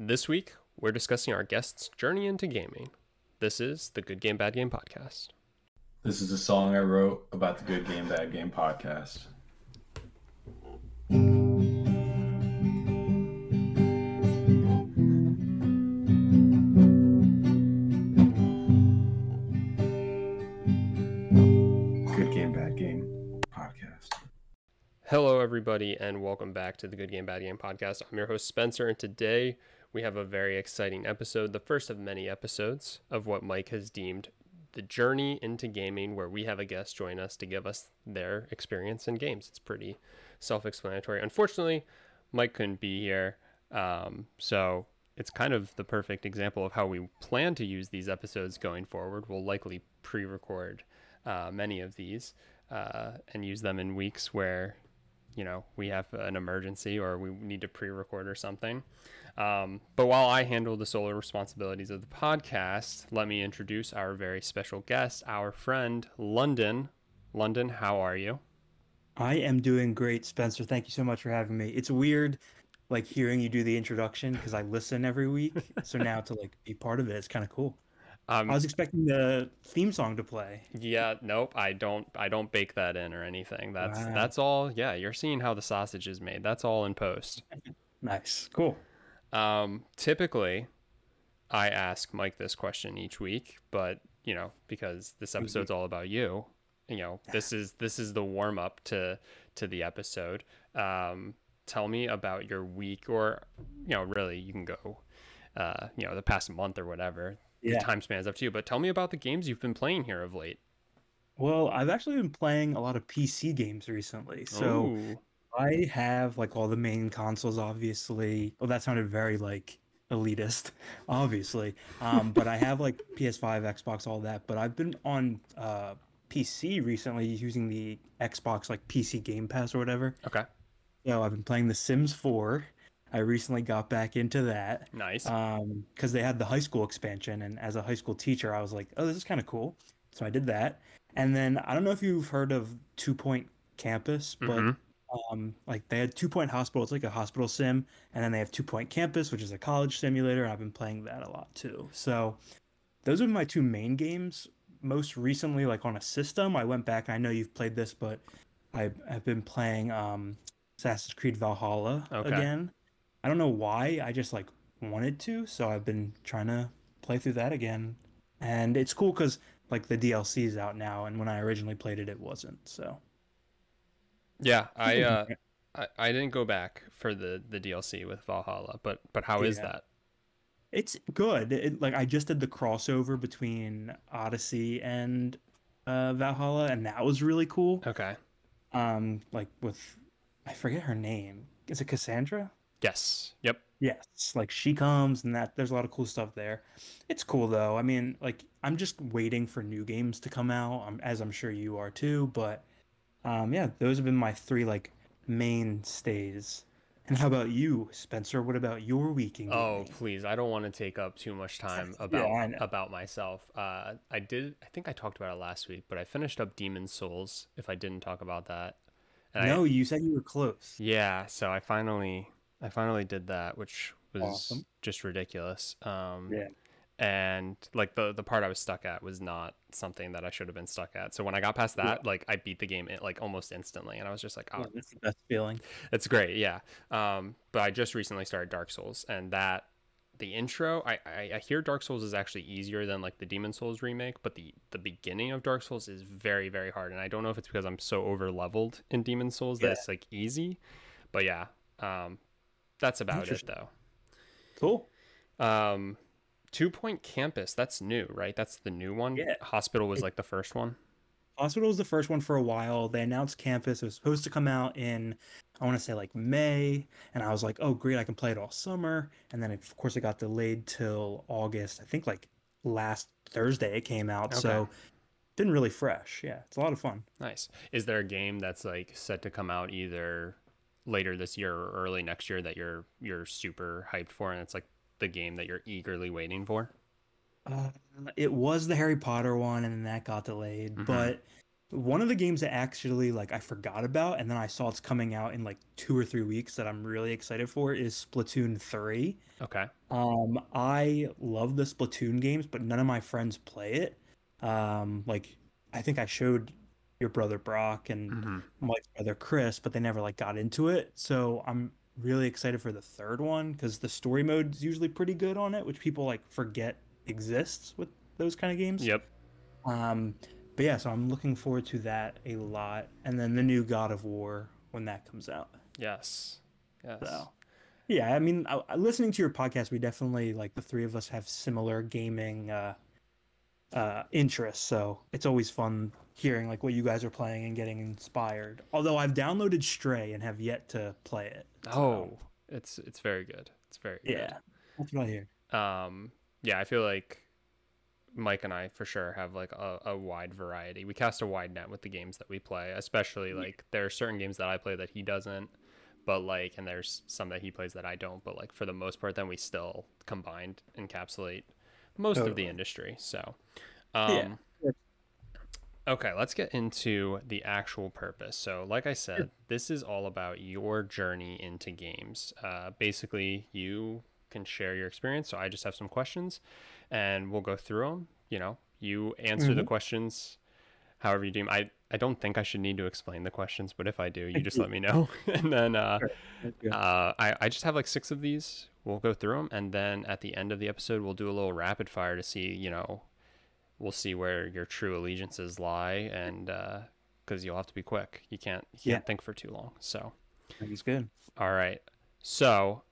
This week, we're discussing our guest's journey into gaming. This is the Good Game Bad Game podcast. This is a song I wrote about the Good Game Bad Game podcast. Good Game Bad Game podcast. Hello, everybody, and welcome back to the Good Game Bad Game podcast. I'm your host, Spencer, and today we have a very exciting episode, the first of many episodes of what Mike has deemed the journey into gaming, where we have a guest join us to give us their experience in games. It's pretty self explanatory. Unfortunately, Mike couldn't be here, um, so it's kind of the perfect example of how we plan to use these episodes going forward. We'll likely pre record uh, many of these uh, and use them in weeks where you know we have an emergency or we need to pre-record or something um, but while i handle the solo responsibilities of the podcast let me introduce our very special guest our friend london london how are you I am doing great, Spencer. Thank you so much for having me. It's weird, like hearing you do the introduction because I listen every week. so now to like be part of it, it's kind of cool. um, I was expecting the theme song to play. yeah nope i don't i don't bake that in or anything that's Wow. that's all yeah you're seeing how the sausage is made that's all in post Nice, cool. Um, typically, I ask Mike this question each week, but you know, because this episode's all about you, you know, this is this is the warm up to to the episode. Um, tell me about your week, or you know, really, you can go, uh, you know, the past month or whatever. The Yeah. time span's up to you, but tell me about the games you've been playing here of late. Well, I've actually been playing a lot of PC games recently. So Ooh. I have like all the main consoles, obviously. Well, that sounded very like elitist, obviously. Um, but I have like PS5, Xbox, all that. But I've been on uh, PC recently using the Xbox like PC Game Pass or whatever. okay, So I've been playing The Sims 4. I recently got back into that nice. um because they had the high school expansion and as a high school teacher I was like, "Oh, this is kind of cool." So I did that. And then I don't know if you've heard of Two Point Campus, but Mhm. Um like they had Two Point Hospital, it's like a hospital sim, and then they have Two Point Campus, which is a college simulator, I've been playing that a lot too. So those are my two main games. Most recently, like on a system, I went back. I know you've played this, but I have been playing um, Assassin's Creed Valhalla Okay. again. I don't know why. I just like wanted to, so I've been trying to play through that again, and it's cool because like the DLC is out now, and when I originally played it, it wasn't. So Yeah, I uh, I, I didn't go back for the the DLC with Valhalla, but but how is Yeah. that? It's good. It, like I just did the crossover between Odyssey and uh, Valhalla, and that was really cool. Okay. Um, like with I forget her name. Is it Cassandra? Yes. Yep. Yes. Like she comes, and that there's a lot of cool stuff there. It's cool though. I mean, like I'm just waiting for new games to come out, as I'm sure you are too. But um, yeah, those have been my three like mainstays. And how about you, Spencer? What about your week in Oh, please. I don't want to take up too much time about I know. about myself. Uh, I did I think I talked about it last week, but I finished up Demon's Souls if I didn't talk about that. And I- No, you said you were close. yeah, so I finally I finally did that, which was Awesome. just ridiculous. Um Yeah. And like the the part I was stuck at was not something that I should have been stuck at. So when I got past that, like I beat the game it like almost instantly and I was just like, "Oh, Yeah, that's the best feeling. It's great, yeah. Um, but I just recently started Dark Souls, and that the intro, I, I I hear Dark Souls is actually easier than like the Demon's Souls remake, but the the beginning of Dark Souls is very very hard, and I don't know if it's because I'm so over leveled in Demon's Souls that it's like easy, but yeah, um, that's about it though. Cool. Um, Two Point Campus, that's new, right? That's the new one. Yeah. Hospital was like the first one. Hospital was the first one for a while. They announced Campus. It was supposed to come out in, I want to say like May. And I was like, oh, great, I can play it all summer. And then, of course, it got delayed till August. I think like last Thursday it came out. So, been really fresh. Yeah, it's a lot of fun. Nice. Is there a game that's like set to come out either later this year or early next year that you're you're super hyped for, and it's like the game that you're eagerly waiting for? Uh, it was the Harry Potter one, and then that got delayed. Mhm. But one of the games that actually like I forgot about and then I saw it's coming out in like two or three weeks that I'm really excited for is Splatoon 3. Okay. Um, I love the Splatoon games, but none of my friends play it. Um, like I think I showed your brother Brock and hmm my brother Chris, but they never like got into it. So I'm really excited for the third one because the story mode is usually pretty good on it, which people like forget exists with those kind of games. Yep. Um, but yeah, so I'm looking forward to that a lot, and then the new God of War when that comes out. Yes. Yes. So yeah, I mean, I, I- listening to your podcast, we definitely like the three of us have similar gaming uh, uh, interests, so it's always fun hearing like what you guys are playing and getting inspired. Although I've downloaded Stray and have yet to play it. So, Oh, it's it's very good. It's very good. yeah, that's what I hear. um yeah i feel like mike and i for sure have like a, a wide variety we cast a wide net with the games that we play especially like there are certain games that i play that he doesn't but like and there's some that he plays that i don't but like for the most part then we still combined encapsulate most of the industry so um Yeah. Okay let's get into the actual purpose. So like i said this is all about your journey into games. Uh, basically you can share your experience so i just have some questions and we'll go through them you know? You answer the Mhm. questions however you deem i i don't think i should need to explain the questions but if i do you just let me know. And then uh, uh, I, I just have like six of these. We'll go through them, and then at the end of the episode, we'll do a little rapid fire to see, you know, we'll see where your true allegiances lie, and because you'll have to be quick, you can't you can't Yeah. think for too long. So, Sounds good. all right. So,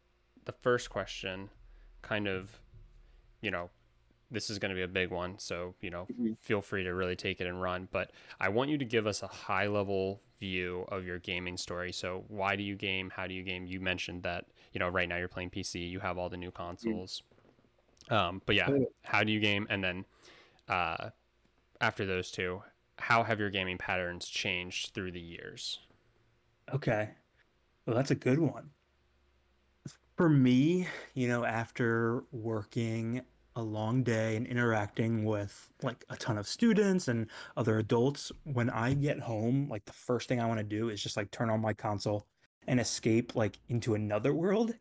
the first question, kind of, you know, this is going to be a big one. So, you know, Mhm. feel free to really take it and run. But I want you to give us a high level view of your gaming story. So, why do you game? How do you game? You mentioned that, you know, right now you're playing PC, you have all the new consoles. Um, but yeah, how do you game? And then uh, after those two, how have your gaming patterns changed through the years? Okay. Well, that's a good one. For me, you know, after working a long day and interacting with like a ton of students and other adults, when I get home, like the first thing I want to do is just like turn on my console and escape like into another world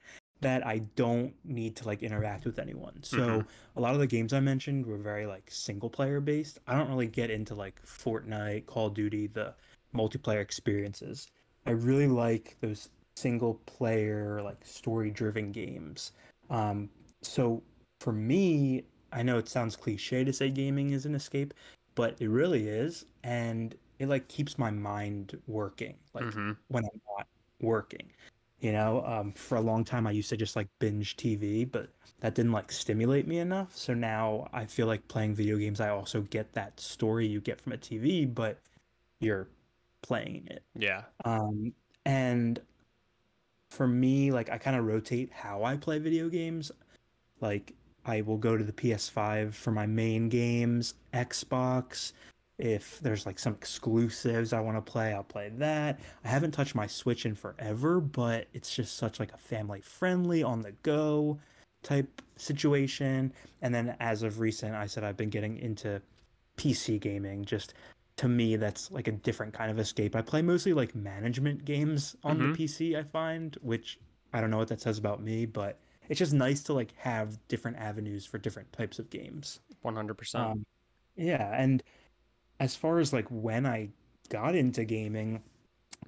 that I don't need to like interact with anyone. So Mhm. a lot of the games I mentioned were very like single player based. I don't really get into like Fortnite, Call of Duty, the multiplayer experiences. I really like those single player, like story driven games. Um, so for me, I know it sounds cliche to say gaming is an escape, but it really is. And it like keeps my mind working, like hmm when I'm not working. You know, um, for a long time I used to just like binge TV, but that didn't like stimulate me enough. So now I feel like playing video games, I also get that story you get from a TV, but you're playing it. Yeah. Um, and for me, like I kind of rotate how I play video games. Like I will go to the PS5 for my main games, Xbox. If there's like some exclusives I want to play, I'll play that. I haven't touched my Switch in forever, but it's just such like a family friendly on the go type situation. And then as of recent, I said I've been getting into PC gaming. Just to me, that's like a different kind of escape. I play mostly like management games on Mhm. the PC, I find, which I don't know what that says about me, but it's just nice to like have different avenues for different types of games. 100%. Um, yeah, and as far as like when I got into gaming,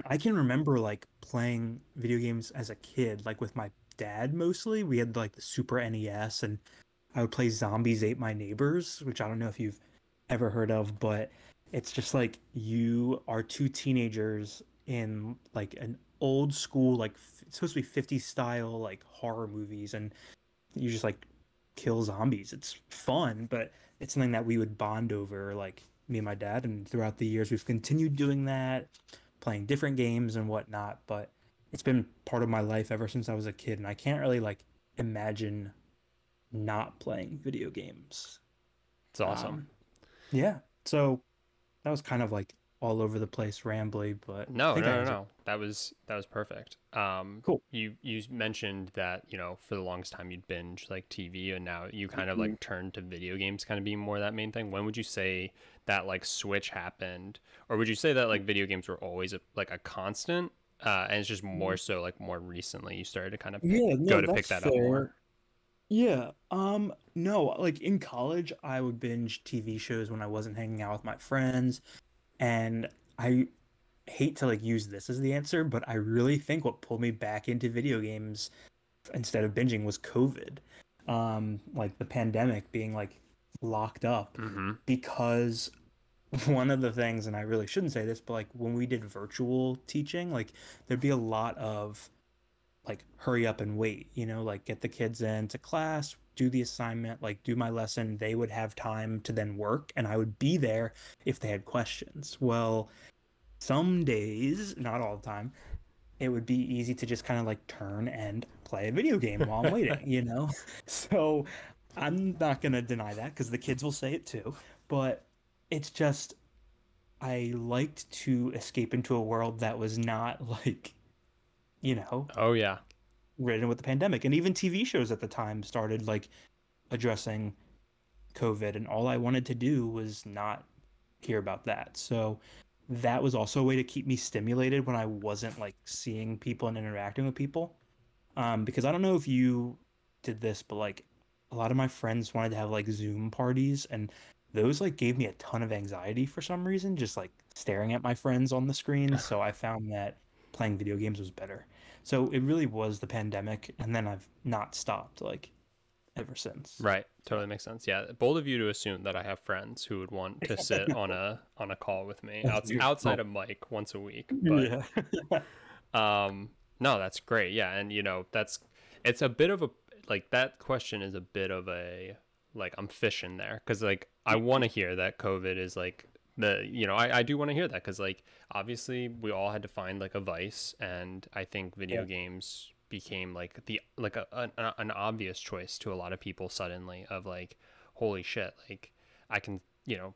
I can remember like playing video games as a kid, like with my dad mostly. We had like the Super NES, and I would play Zombies Ate My Neighbors, which I don't know if you've ever heard of, but it's just like you are two teenagers in like an old school, like it's supposed to be 50s style, like horror movies, and you just like kill zombies. It's fun, but it's something that we would bond over, like me and my dad. And throughout the years, we've continued doing that, playing different games and whatnot. But it's been part of my life ever since I was a kid, and I can't really like imagine not playing video games. it's awesome. Um, yeah. So that was kind of like all over the place, rambly, but No, no, no, no. That was that was perfect. Um, Cool. You you mentioned that you know for the longest time you'd binge like TV, and now you kind of Mm-hmm. like turned to video games, kind of being more that main thing. When would you say that like switch happened, or would you say that like video games were always a, like a constant, uh, and it's just more so like more recently you started to kind of pick, Mm-hmm. Yeah, no, go to pick that's that up more? Yeah. Um no, like in college I would binge TV shows when I wasn't hanging out with my friends and I hate to like use this as the answer, but I really think what pulled me back into video games instead of binging was COVID. Um like the pandemic being like locked up Mm-hmm. because one of the things and I really shouldn't say this, but like when we did virtual teaching, like there'd be a lot of like hurry up and wait you know like get the kids into class do the assignment like do my lesson. They would have time to then work and i would be there if they had questions. Well some days not all the time it would be easy to just kind of like turn and play a video game while i'm waiting you know? So i'm not going to deny that because the kids will say it too but it's just i liked to escape into a world that was not like you know Oh yeah. ridden with the pandemic. And even tv shows at the time started like addressing covid and all i wanted to do was not hear about that. So that was also a way to keep me stimulated when i wasn't like seeing people and interacting with people. Um, because i don't know if you did this but like a lot of my friends wanted to have like zoom parties and those like gave me a ton of anxiety for some reason just like staring at my friends on the screen. So i found that playing video games was better so it really was the pandemic, and then I've not stopped like ever since. Right. Totally makes sense. Yeah. Bold of you to assume that I have friends who would want to sit on a on a call with me outs- outside of Mike once a week. But yeah. um no, that's great. Yeah, and you know, that's it's a bit of a like that question is a bit of a like I'm fishing there cuz like I want to hear that covid is like the you know, I I do want to hear that cuz like obviously we all had to find like a vice and I think video Yeah. games became like the like a, an, an obvious choice to a lot of people suddenly of like holy shit like i can you know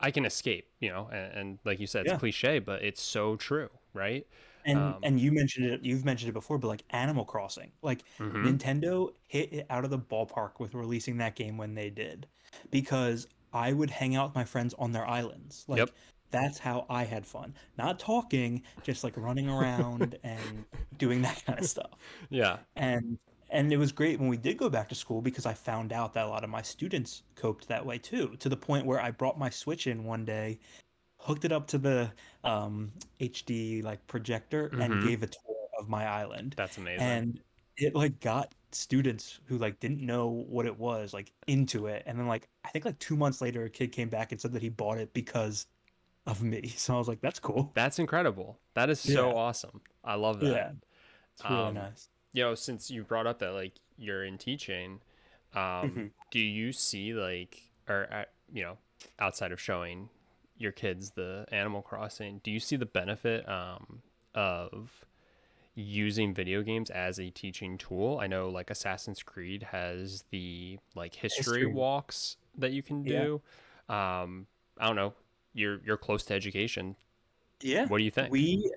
i can escape you know and, and like you said it's Yeah. cliche but it's so true right And Um, and you mentioned it. You've mentioned it before, but like Animal Crossing, like Mhm. Nintendo hit it out of the ballpark with releasing that game when they did, because I would hang out with my friends on their islands. Like Yep. that's how I had fun. Not talking, just like running around and doing that kind of stuff. yeah and and it was great when we did go back to school because I found out that a lot of my students coped that way too, to the point where I brought my Switch in one day, hooked it up to the um, HD like projector, Mhm. and gave a tour of my island, that's amazing and it like got students who like didn't know what it was like into it, and then like I think like two months later, a kid came back and said that he bought it because of me. So I was like, that's cool. that's incredible that is so Yeah. awesome i love that Yeah, it's really Um, nice. you know since you brought up that like you're in teaching um Mhm. do you see like or uh, you know outside of showing your kids the animal crossing do you see the benefit um of using video games as a teaching tool i know like assassin's creed has the like history, History. walks that you can Yeah. do um i don't know you're you're close to education Yeah. what do you think We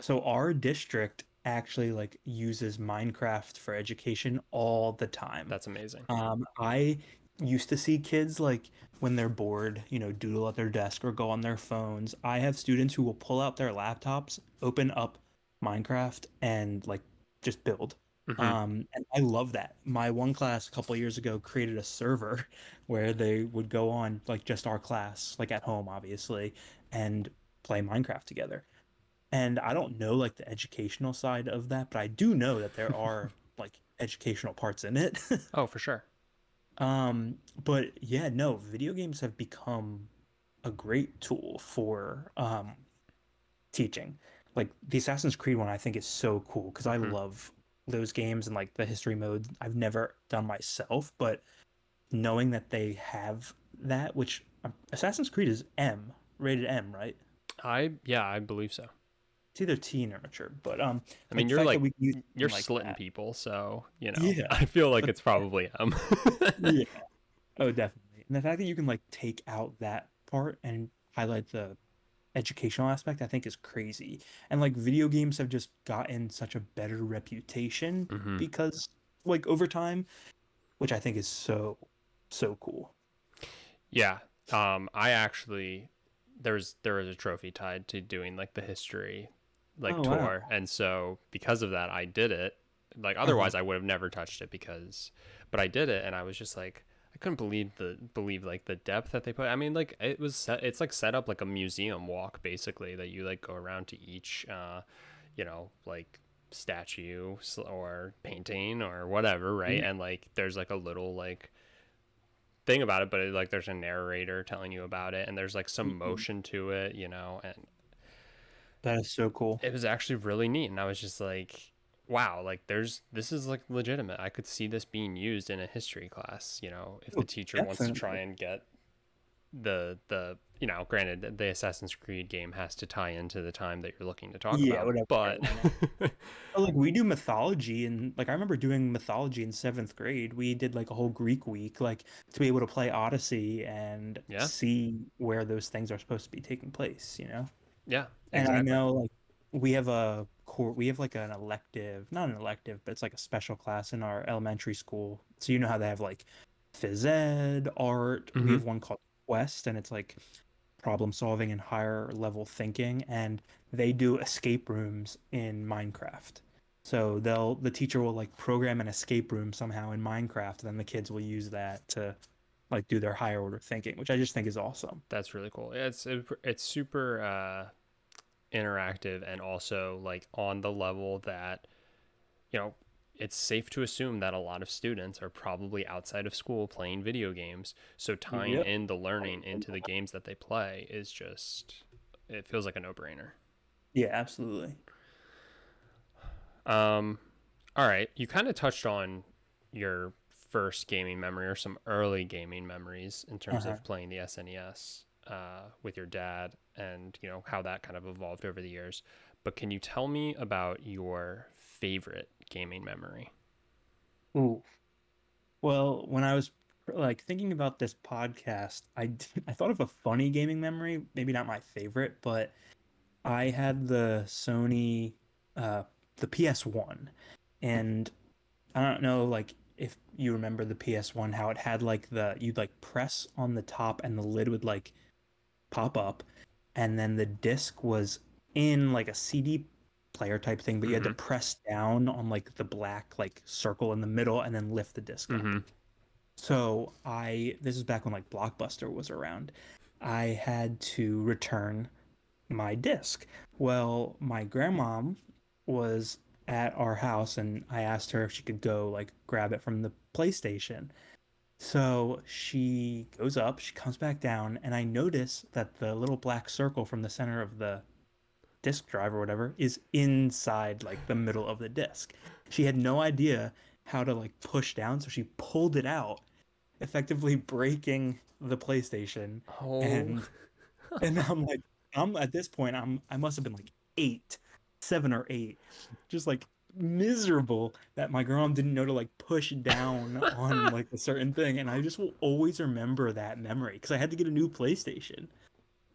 so our district actually like uses Minecraft for education all the time. that's amazing Um, I used to see kids like when they're bored, you know, doodle at their desk or go on their phones. I have students who will pull out their laptops, open up Minecraft, and like just build. Mhm. Um, and I love that. My one class a couple years ago created a server where they would go on like just our class, like at home, obviously, and play Minecraft together. And I don't know like the educational side of that, but I do know that there are like educational parts in it. oh for sure um, but yeah, no, video games have become a great tool for um teaching. Like the Assassin's Creed one, I think is so cool because I Mhm. love those games and like the history mode. I've never done myself, but knowing that they have that, which um, Assassin's Creed is M, rated M, right? i yeah i believe so It's either T or mature, but um, I mean, you're like you're like slitting that- people, so you know. Yeah. I feel like it's probably M. yeah. Oh, definitely. And the fact that you can like take out that part and highlight the educational aspect, I think is crazy. And like video games have just gotten such a better reputation Mhm. because like over time, which I think is so so cool. Yeah. Um, I actually there's there was a trophy tied to doing like the history like Oh, wow. tour, and so because of that, I did it. Like Uh-huh. otherwise, I would have never touched it because, but I did it, and I was just like. I couldn't believe the believe like the depth that they put. I mean, like it was set, it's like set up like a museum walk basically that you like go around to each, uh, you know, like statue or painting or whatever, right? And like there's like a little like thing about it, but it, like there's a narrator telling you about it, and there's like some Mhm. motion to it, you know, and That is so cool. it was actually really neat. And I was just like, wow, like there's this is like legitimate. I could see this being used in a history class, you know, if the Oh, teacher wants to try and get the the you know, granted the Assassin's Creed game has to tie into the time that you're looking to talk Yeah, about, whatever, but But, like we do mythology and like I remember doing mythology in seventh grade. We did like a whole Greek week, like to be able to play Odyssey and Yeah. see where those things are supposed to be taking place, you know? yeah, And I know like we have a core we have like an elective, not an elective, but it's like a special class in our elementary school. So you know how they have like phys ed, art. Mhm. We have one called Quest and it's like problem solving and higher level thinking and they do escape rooms in Minecraft. So they'll the teacher will like program an escape room somehow in Minecraft and then the kids will use that to like do their higher order thinking, which I just think is awesome. That's really cool. It's it, it's super uh, interactive and also like on the level that you know it's safe to assume that a lot of students are probably outside of school playing video games. So tying Yep. in the learning into the games that they play is just it feels like a no-brainer. Yeah, absolutely. Um, all right, you kind of touched on your first gaming memory or some early gaming memories in terms Uh-huh. of playing the SNES uh, with your dad, and you know how that kind of evolved over the years. But can you tell me about your favorite gaming memory? Ooh. Well, when I was like thinking about this podcast, I I thought of a funny gaming memory, maybe not my favorite, but I had the Sony uh the PS1 and I don't know like if you remember the PS1 how it had like the you'd like press on the top and the lid would like pop up and then the disc was in like a CD player type thing, but you had to press down on like the black like circle in the middle and then lift the disc. Mm-hmm. So I this is back when like Blockbuster was around. I had to return my disc. Well, my grandma was at our house and I asked her if she could go like grab it from the PlayStation. So she goes up, she comes back down, and I notice that the little black circle from the center of the disk drive or whatever is inside like the middle of the disc. She had no idea how to like push down, so she pulled it out, effectively breaking the PlayStation. Oh, And and I'm like, I'm at this point, I'm I must have been like eight, seven or eight, just like miserable that my grandma didn't know to like push down on like a certain thing, and I just will always remember that memory because I had to get a new PlayStation,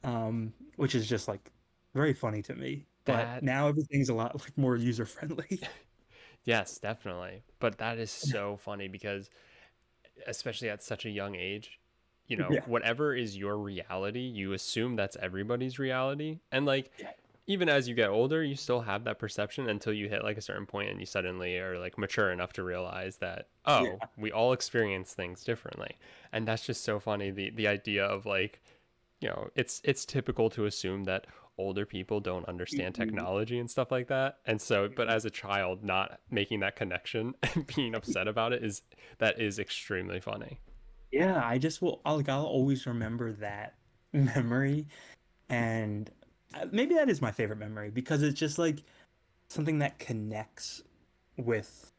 um, which is just like very funny to me. But now everything's a lot like more user friendly. yes, definitely. But that is so funny because, especially at such a young age, you know, Yeah. whatever is your reality, you assume that's everybody's reality. And like, Yeah. Even as you get older, you still have that perception until you hit like a certain point and you suddenly are like mature enough to realize that, oh, Yeah. we all experience things differently. And that's just so funny. The, the idea of like, you know, it's, it's typical to assume that older people don't understand Mhm. technology and stuff like that. And so, but as a child, not making that connection and being upset about it is, that is extremely funny. Yeah, I just will. I'll, I'll always remember that memory, and maybe that is my favorite memory because it's just like something that connects with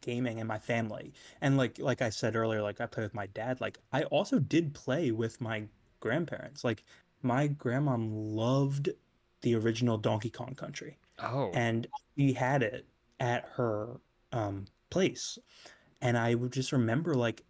gaming and my family. And like like I said earlier, like I play with my dad. Like I also did play with my grandparents. Like my grandmom loved the original Donkey Kong Country Oh, and we had it at her um place and i would just remember like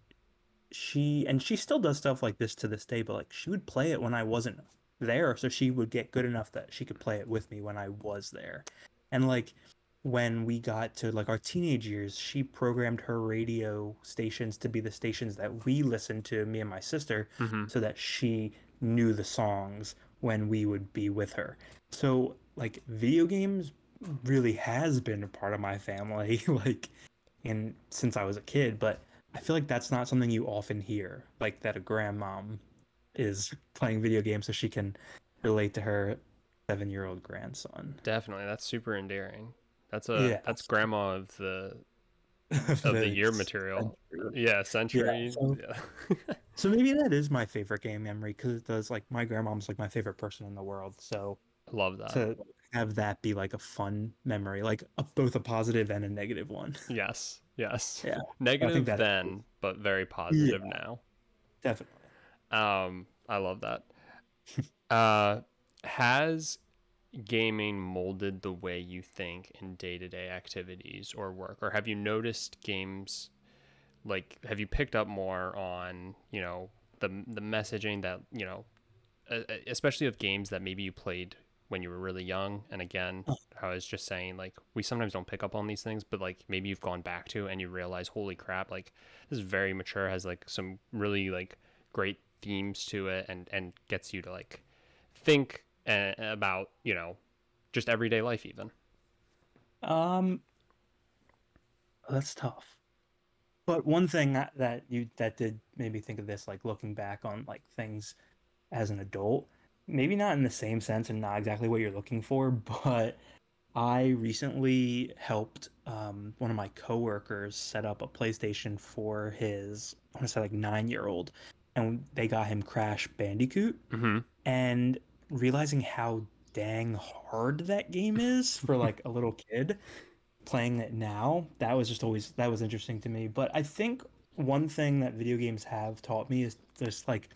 she and she still does stuff like this to this day but like she would play it when i wasn't there so she would get good enough that she could play it with me when I was there. And like when we got to like our teenage years, she programmed her radio stations to be the stations that we listened to, me and my sister, hmm so that she knew the songs when we would be with her. So like video games really has been a part of my family like and since I was a kid, but I feel like that's not something you often hear, like that a grandmom is playing video games so she can relate to her 7-year-old grandson. Definitely, that's super endearing. That's a Yeah. that's grandma of the of the year material. Yeah, century. so- Yeah. So maybe that is my favorite game memory because it does like my grandmom's like my favorite person in the world. So Love that. to have that be like a fun memory, like a, both a positive and a negative one. Yes. Yes. Yeah, Negative then, but very positive now. Definitely. Um, I love that. uh, has gaming molded the way you think in day-to-day activities or work, or have you noticed games like have you picked up more on you know the the messaging that you know, especially of games that maybe you played when you were really young and again i was just saying like we sometimes don't pick up on these things but like maybe you've gone back to and you realize holy crap like this is very mature has like some really like great themes to it and and gets you to like think uh, about you know just everyday life even Um, that's tough. But one thing that, that you that did made me think of this, like looking back on like things as an adult, maybe not in the same sense and not exactly what you're looking for, but I recently helped um, one of my coworkers set up a PlayStation for his, I want to say like nine year old, and they got him Crash Bandicoot. Mm-hmm. and realizing how dang hard that game is for like a little kid playing it now that was just always that was interesting to me. But i think one thing that video games have taught me is just like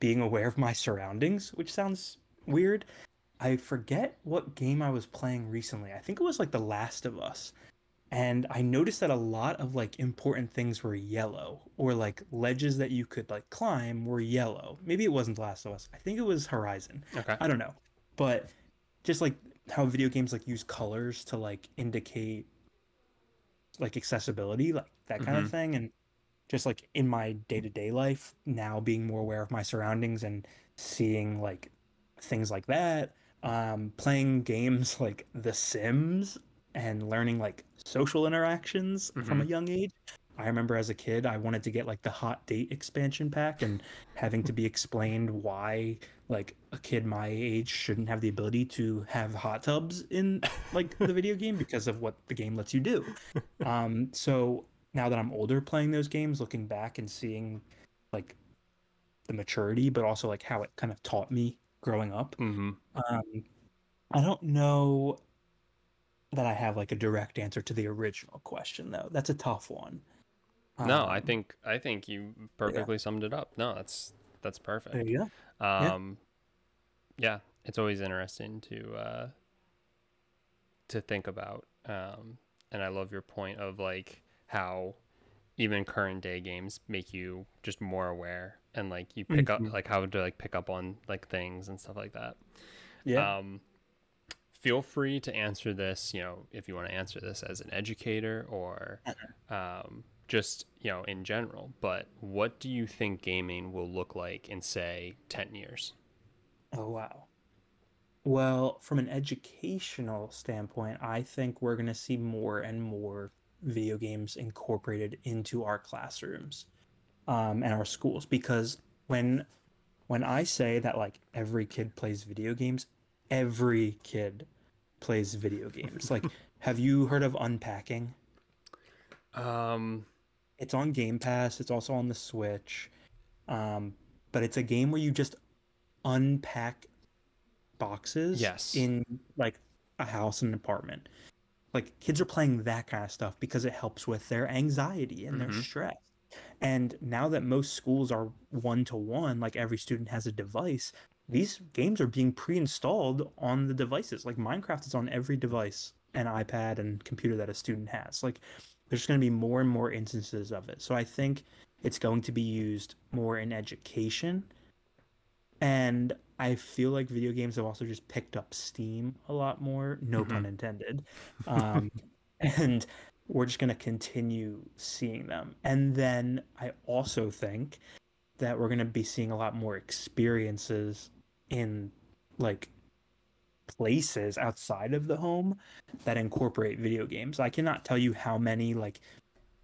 being aware of my surroundings which sounds weird. I forget what game i was playing recently. I think it was like the last of us and i noticed that a lot of like important things were yellow or like ledges that you could like climb were yellow. Maybe it wasn't the last of us. I think it was horizon. Okay. I don't know, but just like how video games like use colors to like indicate like accessibility, like that kind Mhm. of thing, and just like in my day to day life now, being more aware of my surroundings and seeing like things like that, um, playing games like The Sims and learning like social interactions from a young age. I remember as a kid, I wanted to get like the hot date expansion pack and having to be explained why like a kid my age shouldn't have the ability to have hot tubs in like the video game because of what the game lets you do. Um, so now that I'm older playing those games, looking back and seeing like the maturity, but also like how it kind of taught me growing up. mm-hmm. Um, I don't know that I have like a direct answer to the original question though. That's a tough one. no i Um, think i think you perfectly summed it up no that's that's perfect there you go. um yeah, it's always interesting to uh to think about um and i love your point of like how even current day games make you just more aware and like you pick Mhm. up like how to like pick up on like things and stuff like that Yeah. um feel free to answer this you know if you want to answer this as an educator or um just you know in general but what do you think gaming will look like in say 10 years Oh, wow. Well, from an educational standpoint, I think we're going to see more and more video games incorporated into our classrooms um, and our schools because when when I say that like every kid plays video games, every kid plays video games. like, have you heard of Unpacking? um It's on Game Pass. It's also on the Switch. Um, but it's a game where you just unpack boxes Yes. in like a house and an apartment. Like kids are playing that kind of stuff because it helps with their anxiety and their Mhm. stress. And now that most schools are one to one, like every student has a device, these games are being pre-installed on the devices. Like Minecraft is on every device and iPad and computer that a student has. Like there's going to be more and more instances of it. So I think it's going to be used more in education And I feel like video games have also just picked up steam a lot more, no pun intended. Um, and we're just going to continue seeing them. And then I also think that we're going to be seeing a lot more experiences in like places outside of the home that incorporate video games. I cannot tell you how many like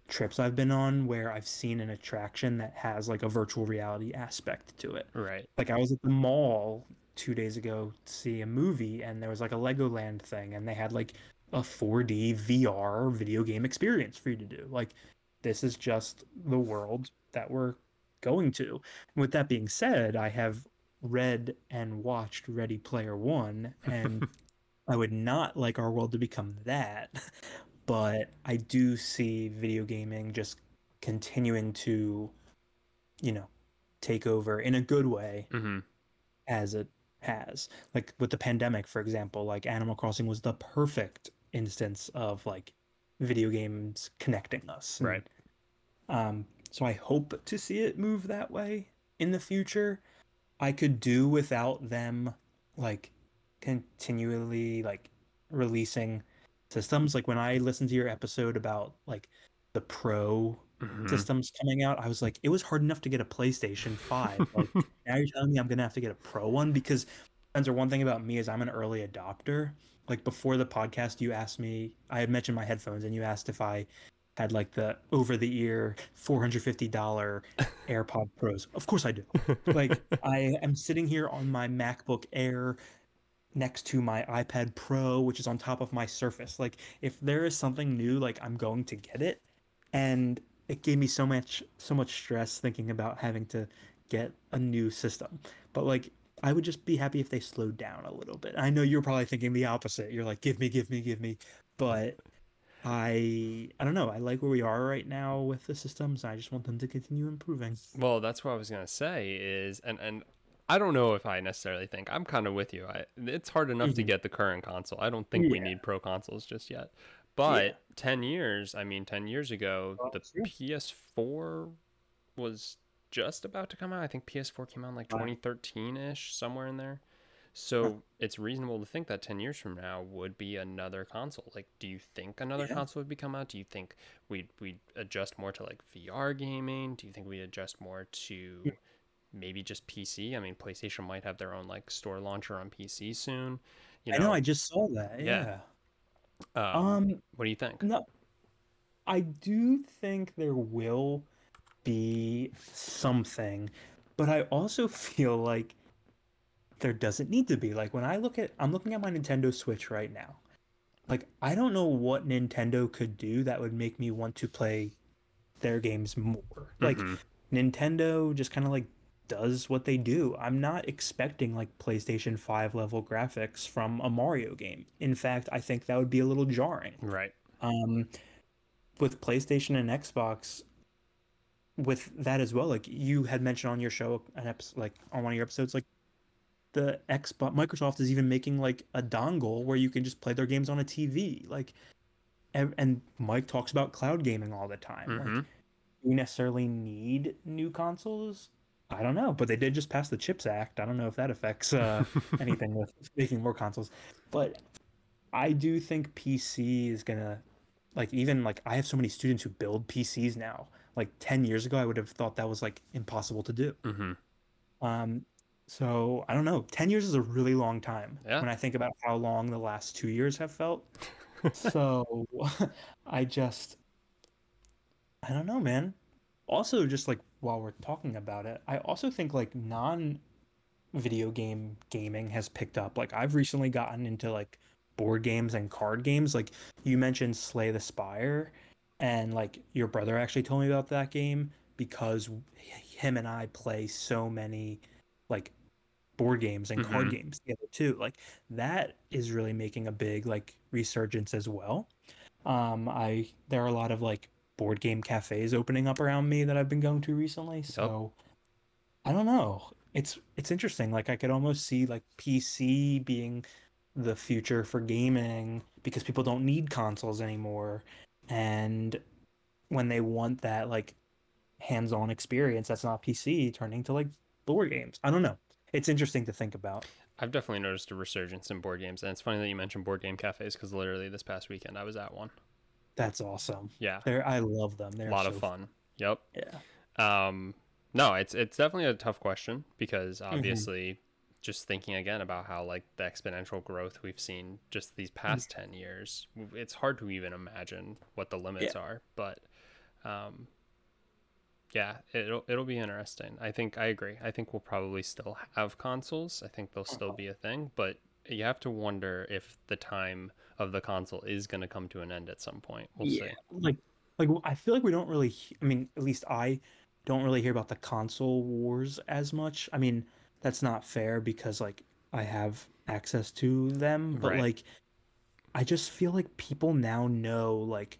trips I've been on where I've seen an attraction that has like a virtual reality aspect to it. Right. Like I was at the mall two days ago to see a movie and there was like a Legoland thing and they had like a 4D VR video game experience for you to do. Like this is just the world that we're going to. And with that being said, I have read and watched Ready Player One and I would not like our world to become that. But I do see video gaming just continuing to, you know, take over in a good way Mm-hmm. as it has. Like with the pandemic, for example, like Animal Crossing was the perfect instance of like video games connecting us. Right. Um, so I hope to see it move that way in the future. I could do without them like continually like releasing systems. Like when I listened to your episode about like the pro Mhm. systems coming out, I was like, it was hard enough to get a PlayStation 5. Like now you're telling me I'm gonna have to get a pro one because Spencer, one thing about me is I'm an early adopter. Like before the podcast, you asked me, I had mentioned my headphones, and you asked if I had like the over the ear $450 AirPod Pros. Of course I do. Like I am sitting here on my MacBook Air next to my iPad Pro, which is on top of my Surface. Like if there is something new, like I'm going to get it. And it gave me so much so much stress thinking about having to get a new system. But like I would just be happy if they slowed down a little bit. I know you're probably thinking the opposite. You're like, give me, give me, give me. But I I don't know. I like where we are right now with the systems. I just want them to continue improving. Well, that's what I was gonna say is, and and I don't know if I necessarily think I'm kind of with you. I it's hard enough to Mhm. get the current console. I don't think we need pro consoles just yet. But ten years, I mean, ten years ago, Well, the true. PS4 was just about to come out. I think PS4 came out in like 2013 ish, somewhere in there. So it's reasonable to think that 10 years from now would be another console. Like, do you think another Yeah. console would become out? Do you think we'd we'd adjust more to like VR gaming? Do you think we adjust more to maybe just PC? I mean, PlayStation might have their own like store launcher on PC soon. You I know. I just saw that. Yeah. Yeah. um, Um. what do you think? No. I do think there will be something, but I also feel like there doesn't need to be. Like when I look at I'm looking at my Nintendo Switch right now. Like I don't know what Nintendo could do that would make me want to play their games more. Like Mhm. Nintendo just kind of like does what they do. I'm not expecting like PlayStation 5 level graphics from a Mario game. In fact, I think that would be a little jarring. right. Um, with PlayStation and Xbox, with that as well, like you had mentioned on your show, an episode, like on one of your episodes, like the Xbox, Microsoft is even making like a dongle where you can just play their games on a TV. Like, and, and Mike talks about cloud gaming all the time. Like, Mhm. do we necessarily need new consoles? I don't know, but they did just pass the Chips Act. I don't know if that affects uh, anything with making more consoles, but I do think PC is gonna like even like I have so many students who build PCs now. Like 10 years ago, I would have thought that was like impossible to do. Mhm. Um, so I don't know. 10 years is a really long time Yeah. when I think about how long the last two years have felt. so I just, I don't know, man. Also, just like while we're talking about it, I also think like non video game gaming has picked up. Like I've recently gotten into like board games and card games. Like you mentioned Slay the Spire, and like your brother actually told me about that game because him and I play so many like board games and card Mhm. games together too. Like that is really making a big like resurgence as well. Um, I there are a lot of like board game cafes opening up around me that I've been going to recently. So I don't know. It's it's interesting. Like I could almost see like PC being the future for gaming because people don't need consoles anymore. And when they want that like hands-on experience that's not PC turning to like board games. I don't know. It's interesting to think about. I've definitely noticed a resurgence in board games, and it's funny that you mentioned board game cafes because literally this past weekend I was at one. That's awesome. Yeah, They're I love them. They're a lot so of fun. Yep. Yeah. Um, no, it's it's definitely a tough question because obviously, just thinking again about how like the exponential growth we've seen just these past ten years, it's hard to even imagine what the limits are. But, um, yeah, it'll it'll be interesting. I think I agree. I think we'll probably still have consoles. I think they'll still uh-huh. be a thing, but you have to wonder if the time of the console is going to come to an end at some point. We'll see. Like like I feel like we don't really I mean, at least I don't really hear about the console wars as much. I mean, that's not fair because like I have access to them, but Right. like I just feel like people now know like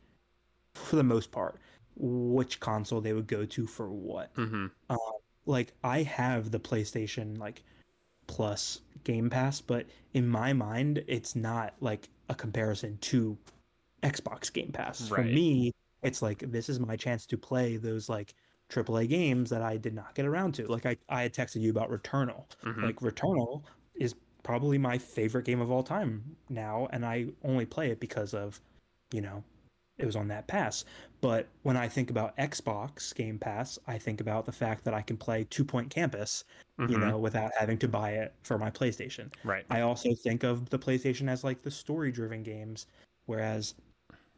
for the most part which console they would go to for what. Mm-hmm. like I have the PlayStation like Plus Game Pass, but in my mind, it's not like a comparison to Xbox Game Pass. For me, it's like this is my chance to play those like AAA games that I did not get around to. Like I, I had texted you about Returnal. Mhm. Like Returnal is probably my favorite game of all time now, and I only play it because of, you know, it was on that pass. But when I think about Xbox Game Pass, I think about the fact that I can play Two Point Campus, you Mhm. know, without having to buy it for my PlayStation. Right. I also think of the PlayStation as like the story driven games, whereas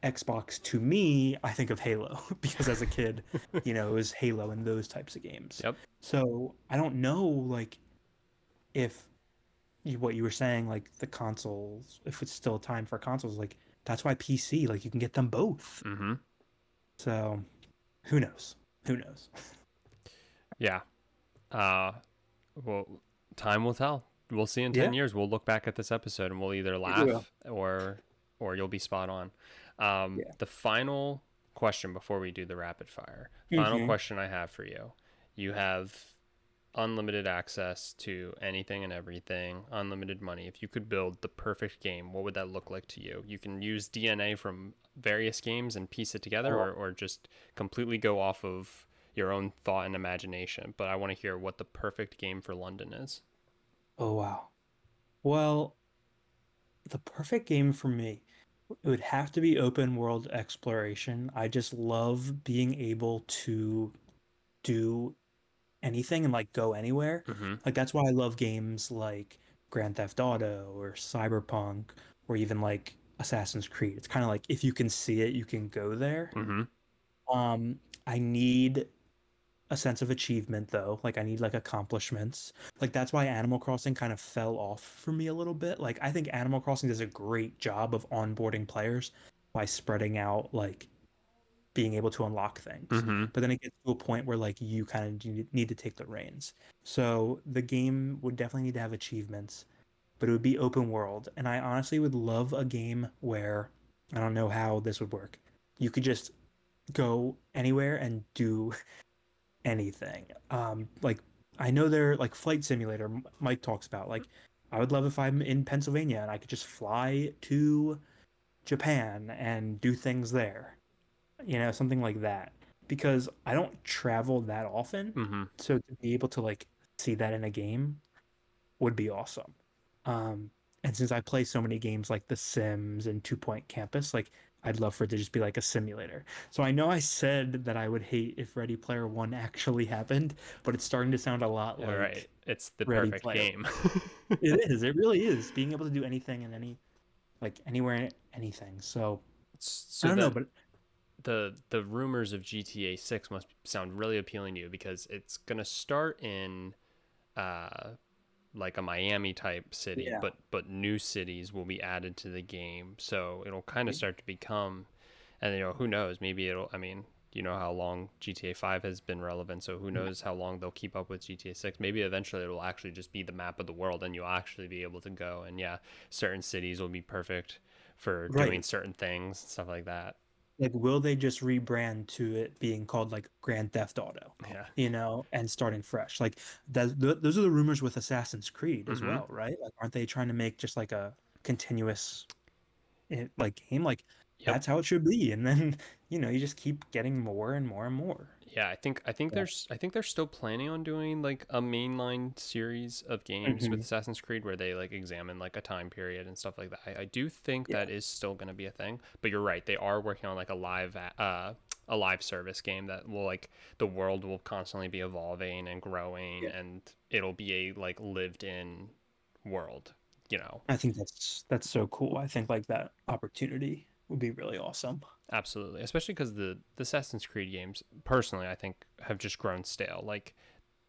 Xbox to me, I think of Halo because as a kid, you know, it was Halo and those types of games. Yep. So I don't know, like, if you, what you were saying, like the consoles, if it's still time for consoles, like that's why PC, like you can get them both. Mm-hmm. So who knows? Who knows? Yeah. Uh, well, time will tell. We'll see in 10 Yeah. years. We'll look back at this episode and we'll either laugh or or you'll be spot on. Um, Yeah. The final question before we do the rapid fire. Final Mhm. question I have for you. You have unlimited access to anything and everything, unlimited money. If you could build the perfect game, what would that look like to you? You can use DNA from various games and piece it together or, or just completely go off of your own thought and imagination. But I want to hear what the perfect game for London is. Oh wow. Well, the perfect game for me it would have to be open world exploration. I just love being able to do anything and like go anywhere. Mm-hmm. Like that's why I love games like Grand Theft Auto or Cyberpunk or even like Assassin's Creed. It's kind of like if you can see it, you can go there. Mm-hmm. Um, I need a sense of achievement though. Like I need like accomplishments. Like that's why Animal Crossing kind of fell off for me a little bit. Like I think Animal Crossing does a great job of onboarding players by spreading out like being able to unlock things. Mm-hmm. But then it gets to a point where like you kind of need, to take the reins. So the game would definitely need to have achievements, but it would be open world. And I honestly would love a game where I don't know how this would work. You could just go anywhere and do anything. Um, like I know they're like flight simulator. Mike talks about like I would love if I'm in Pennsylvania and I could just fly to Japan and do things there. You know, something like that. Because I don't travel that often, Mm-hmm. so to be able to like see that in a game would be awesome. Um, and since I play so many games like The Sims and Two Point Campus, like I'd love for it to just be like a simulator. So I know I said that I would hate if Ready Player One actually happened, but it's starting to sound a lot All like right. It's the Ready perfect Player. game. it is. It really is being able to do anything and any, like anywhere, anything. So, so I don't know, but the the rumors of GTA 6 must sound really appealing to you because it's going to start in uh like a Miami type city Yeah. but but new cities will be added to the game. So it'll kind of start to become and you know who knows? Maybe it'll I mean you know how long GTA 5 has been relevant so who knows how long they'll keep up with GTA 6 maybe eventually it'll actually just be the map of the world and you'll actually be able to go and yeah certain cities will be perfect for Right. doing certain things stuff like that like, will they just rebrand to it being called like Grand Theft Auto? yeah you know, and starting fresh. Like that, th- those are the rumors with Assassin's Creed as Mhm. well, right? Like, aren't they trying to make just like a continuous, eh, like game? Like, Yep. that's how it should be. And then, you know, you just keep getting more and more and more. Yeah, I think I think Yeah. there's I think they're still planning on doing like a mainline series of games with Mhm. Assassin's Creed where they like examine like a time period and stuff like that. I, I do think Yeah. that is still going to be a thing, but you're right. They are working on like a live uh a live service game that will like the world will constantly be evolving and growing Yeah. and it'll be a like lived in world, you know. I think that's that's so cool. I think like that opportunity would be really awesome. Absolutely, especially because the, the Assassin's Creed games, personally, I think have just grown stale. Like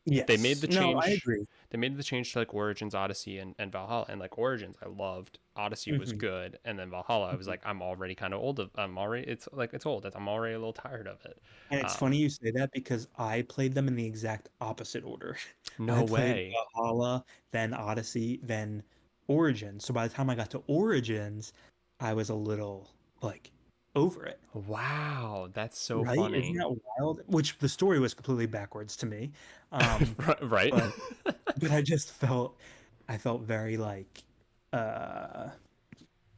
Yes. They made the change. No, I agree. they made the change to like Origins, Odyssey, and, and Valhalla. And like Origins, I loved. Odyssey was Mhm. good, and then Valhalla, I was Mhm. like, I'm already kind of old. Of, I'm already it's like it's old. I'm already a little tired of it. And it's um, funny you say that because I played them in the exact opposite order. No way. Valhalla, then Odyssey, then Origins. So by the time I got to Origins, I was a little like over it. Wow, that's so right? funny. Isn't that wild? Which the story was completely backwards to me. Um, right? but I just felt I felt very like uh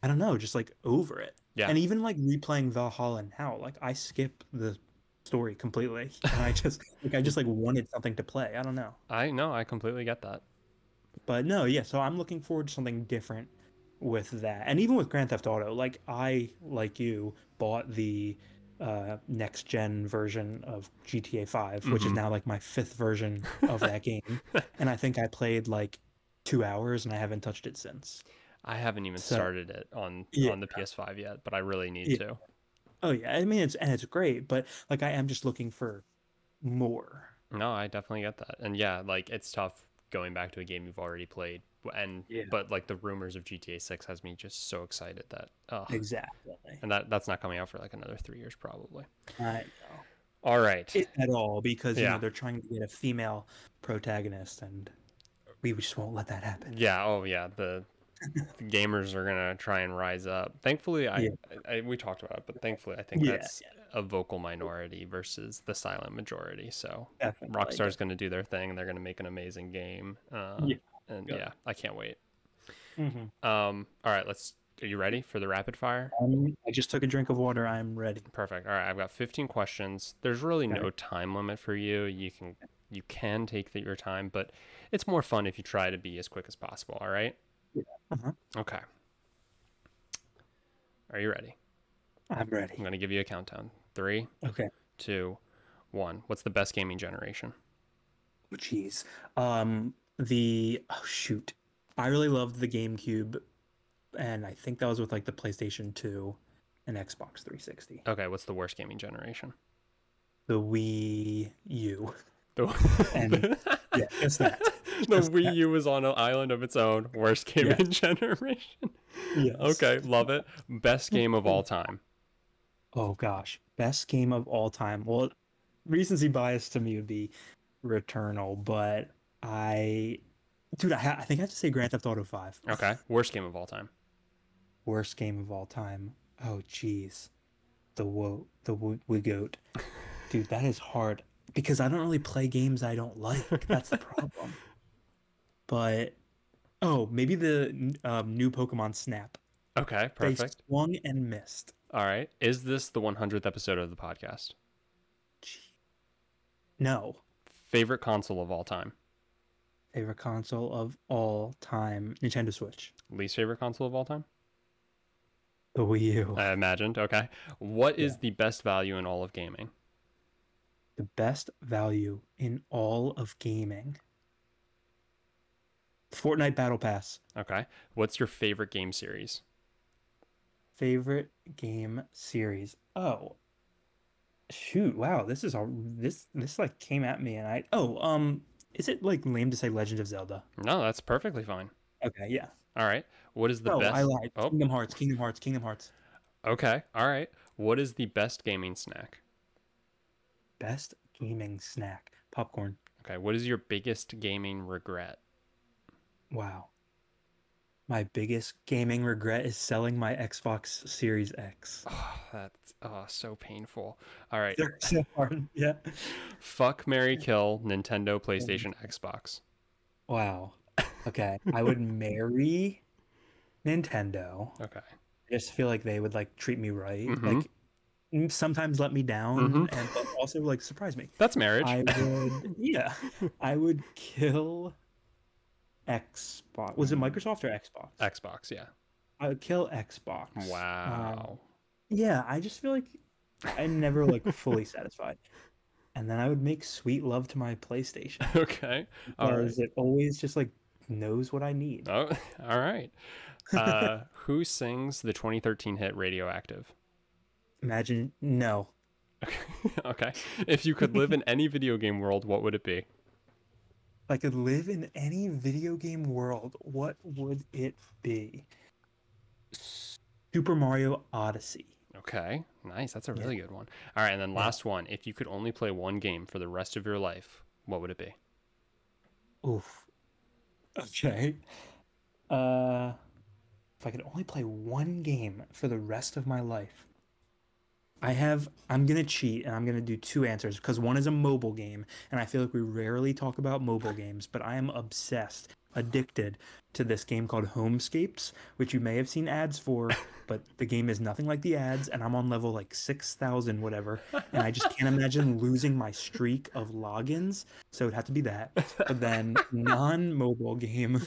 I don't know, just like over it. Yeah. And even like replaying Valhalla now, like I skip the story completely. And I just like I just like wanted something to play. I don't know. I know. I completely get that. But no, yeah, so I'm looking forward to something different with that. And even with Grand Theft Auto, like I like you bought the uh next gen version of GTA 5, which is Mhm. now like my fifth version of that game. And I think I played like 2 hours and I haven't touched it since. I haven't even So- started it on Yeah. on the PS5 yet, but I really need Yeah. to. Oh yeah, I mean it's and it's great, but like I am just looking for more. No, I definitely get that. And yeah, like it's tough going back to a game you've already played. And Yeah. but like the rumors of GTA 6 has me just so excited that uh Exactly. and that that's not coming out for like another 3 years probably. I know. All right. It, at all because you know they're trying to get a female protagonist and we just won't let that happen. Yeah, oh yeah, the, the gamers are to try and rise up. Thankfully I, Yeah. I, we talked about it, but thankfully I think Yeah, that's a vocal minority versus the silent majority. So Definitely. Rockstar's going to do their thing and they're going to make an amazing game. Uh, Yeah. And Yeah. yeah, I can't wait. Mhm. Um, all right, let's. Are you ready for the rapid fire? Um, I just took a drink of water. I'm ready. Perfect. All right, I've got 15 questions. There's really no time limit for you. You can you can take the, your time, but it's more fun if you try to be as quick as possible. All right. Uh-huh. Okay. Are you ready? I'm ready. I'm gonna give you a countdown. Three, Okay. two, one. What's the best gaming generation? Oh, Jeez. Um, the oh shoot, I really loved the GameCube, and I think that was with like the PlayStation 2 and Xbox 360. Okay. What's the worst gaming generation? The Wii U. The, And- Yeah, just that. the Just Wii that. U was on an island of its own. Worst gaming generation. Yes. Okay, love it. Best game of all time. Oh gosh, best game of all time. Well, recency bias to me would be Returnal, but I, dude, I, ha- I think I have to say Grand Theft Auto 5. Okay. Worst game of all time. Worst game of all time. Oh jeez, the wo the wo- goat, dude, that is hard because I don't really play games I don't like. That's the problem. But oh, maybe the um, new Pokemon Snap. Okay, perfect. They swung and missed. All right. Is this the 100th episode of the podcast? Gee. No. Favorite console of all time? Favorite console of all time, Nintendo Switch. Least favorite console of all time? The Wii U. I imagined. Okay. What is the best value in all of gaming? the best value in all of gaming. Fortnite Battle Pass. Okay. What's your favorite game series? Favorite game series. Oh. Shoot, wow, this is all this this like came at me and I oh, um is it like lame to say Legend of Zelda? No, that's perfectly fine. Okay, yeah. All right. What is the oh, best? I lied. Oh. Kingdom Hearts, Kingdom Hearts, Kingdom Hearts. Okay. All right. What is the best gaming snack? Best gaming snack. Popcorn. Okay. What is your biggest gaming regret? Wow. My biggest gaming regret is selling my Xbox Series X. Oh, that's oh so painful. All right. They're so hard. Yeah. Fuck Marry Kill Nintendo, PlayStation, Xbox. Wow. Okay. I would marry Nintendo. Okay. I just feel like they would like treat me right. Mhm. Like mm, sometimes let me down Mhm. and also like surprise me. That's marriage. I would yeah. I would kill Xbox. Was it Microsoft or Xbox? Xbox, yeah. I would kill Xbox. Um, Wow. yeah, I just feel like I'm never like fully satisfied. And then I would make sweet love to my PlayStation okay. All right. it always just like knows what I need. Oh, all right. Uh, who sings the 2013 hit Radioactive? Imagine no. okay. If you could live in any video game world, what would it be? If I could live in any video game world, what would it be? Super Mario Odyssey. Okay. Nice. That's a Yeah. really good one. All right. And then Yeah. last one. If you could only play one game for the rest of your life, what would it be? Oof. Okay. Uh, if I could only play one game for the rest of my life, I have. I'm gonna cheat and I'm gonna do two answers because one is a mobile game, and I feel like we rarely talk about mobile games, but I am obsessed, addicted to this game called Homescapes, which you may have seen ads for, but the game is nothing like the ads, and I'm on level like six thousand whatever, and I just can't imagine losing my streak of logins, so it'd have to be that. But then non-mobile game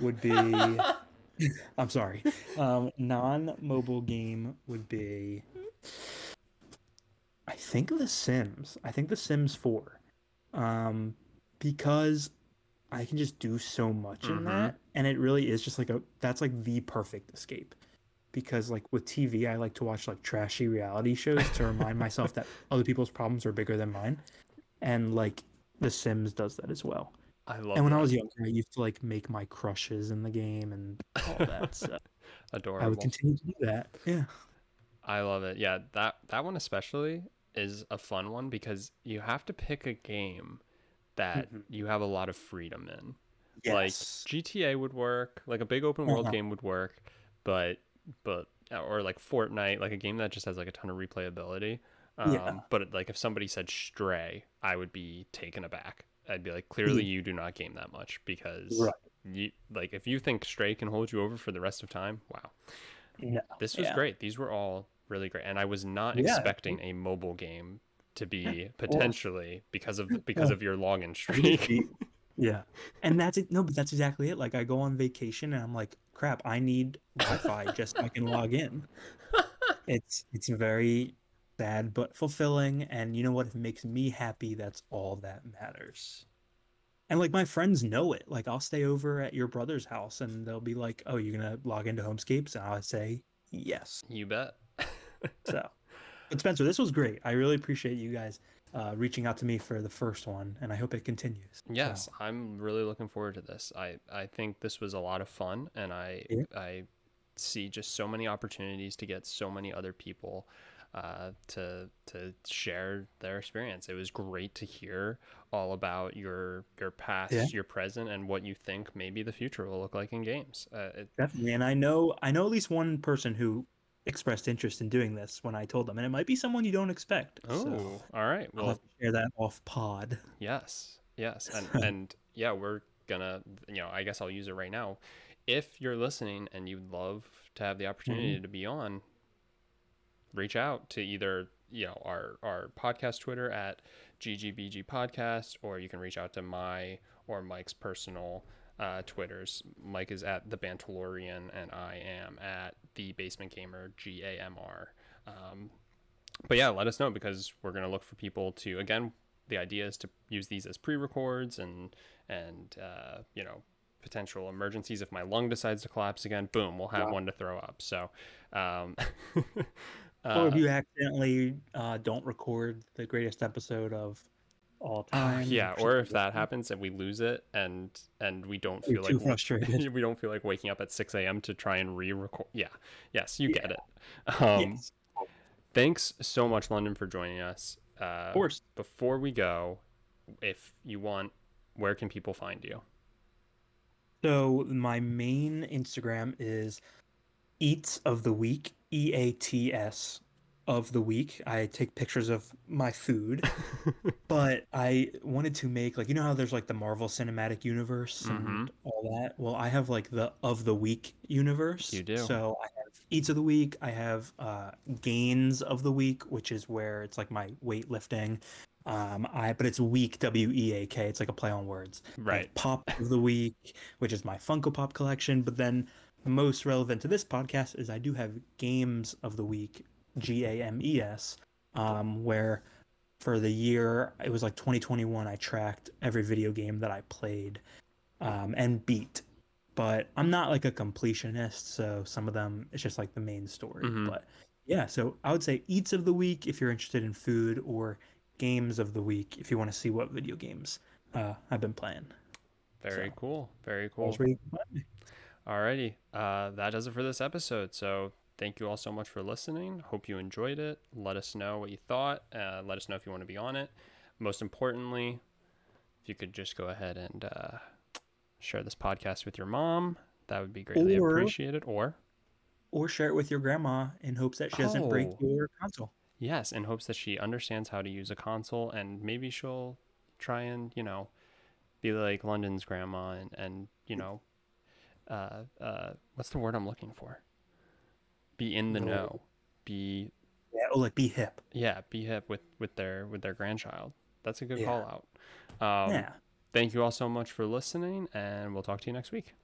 would be I'm sorry. Um non-mobile game would be I think The Sims. I think The Sims 4. Um because I can just do so much in Mhm. that and it really is just like a that's like the perfect escape. Because like with TV, I like to watch like trashy reality shows to remind myself that other people's problems are bigger than mine. And like The Sims does that as well. I love it. And when I was younger, I used to like make my crushes in the game and all that. So adorable. I would continue to do that. Yeah. I love it. Yeah, that that one especially is a fun one because you have to pick a game that Mhm. you have a lot of freedom in. Yes. Like GTA would work, like a big open world Uh-huh. game would work, but but or like Fortnite, like a game that just has like a ton of replayability. Um, Yeah. But like if somebody said Stray, I would be taken aback. I'd be like, clearly Mhm. you do not game that much because Right. you like if you think Stray can hold you over for the rest of time, wow. No. This was Yeah. great. These were all really great, and I was not Yeah. expecting a mobile game to be potentially because of because of your login streak. yeah. And that's it. No, but that's exactly it. Like I go on vacation and I'm like, crap, I need Wi-Fi just so I can log in. It's it's very sad but fulfilling. And you know what? If it makes me happy, that's all that matters. And like my friends know it. Like I'll stay over at your brother's house and they'll be like, "Oh, you're gonna log into Homescapes?" And I'll say, "Yes." you bet. So, but Spencer, this was great. I really appreciate you guys uh, reaching out to me for the first one, and I hope it continues. So, Yes, I'm really looking forward to this. I I think this was a lot of fun, and I Yeah. I see just so many opportunities to get so many other people uh, to to share their experience. It was great to hear all about your your past, Yeah. your present, and what you think maybe the future will look like in games. Uh, it, definitely. And I know I know at least one person who expressed interest in doing this when I told them, and it might be someone you don't expect. oh, so all right. I'll have to share that off pod. Yes, yes, and and yeah, we're gonna, you know, I guess I'll use it right now. If you're listening and you'd love to have the opportunity mm-hmm. to be on, reach out to either you know our our podcast Twitter at GGBG Podcast, or you can reach out to my or Mike's personal uh, Twitters. Mike is at the Bantalorian, and I am at the Basement Gamer G A M R. Um, but yeah, let us know because we're gonna look for people to again. The idea is to use these as pre-records and and uh, you know potential emergencies if my lung decides to collapse again. Boom, we'll have Wow. one to throw up. So, um, or if uh, you accidentally uh, don't record the greatest episode of all Oh, time. yeah, shit or if that happens and we lose it and and we don't You're feel too like frustrated. we don't feel like waking up at 6 a.m. to try and re-record. Yeah, yes, you get it. Um, Yes, Thanks so much, London, for joining us. Uh, of course. Before we go, if you want, where can people find you? So my main Instagram is Eats of the Week, E A T S of the week. I take pictures of my food, but I wanted to make like you know how there's like the Marvel Cinematic Universe Mhm. and all that. Well, I have like the of the week universe. You do. So I have eats of the week. I have uh, gains of the weak, which is where it's like my weightlifting. Um, I but it's weak W E A K. It's like a play on words. Right. Pop of the week, which is my Funko Pop collection. But then most relevant to this podcast is I do have games of the week, G A M E S, um, where for the year it was like 2021 I tracked every video game that I played um, and beat. But I'm not like a completionist, so some of them it's just like the main story. Mhm. But yeah, so I would say eats of the week if you're interested in food, or games of the week if you want to see what video games uh, I've been playing. Very So- cool. Very cool. Those were you- Alrighty, uh, that does it for this episode. So thank you all so much for listening. Hope you enjoyed it. Let us know what you thought. Uh, let us know if you want to be on it. Most importantly, if you could just go ahead and uh, share this podcast with your mom, that would be greatly Or- appreciated. Or or share it with your grandma in hopes that she doesn't break Oh. your console. yes, in hopes that she understands how to use a console and maybe she'll try and you know be like London's grandma and and you know uh uh what's the word I'm looking for? Be in the No. know. Be Yeah, oh, like be hip. yeah, be hip with with their with their grandchild. That's a good Yeah. call out. Um, yeah. Thank you all so much for listening, and we'll talk to you next week.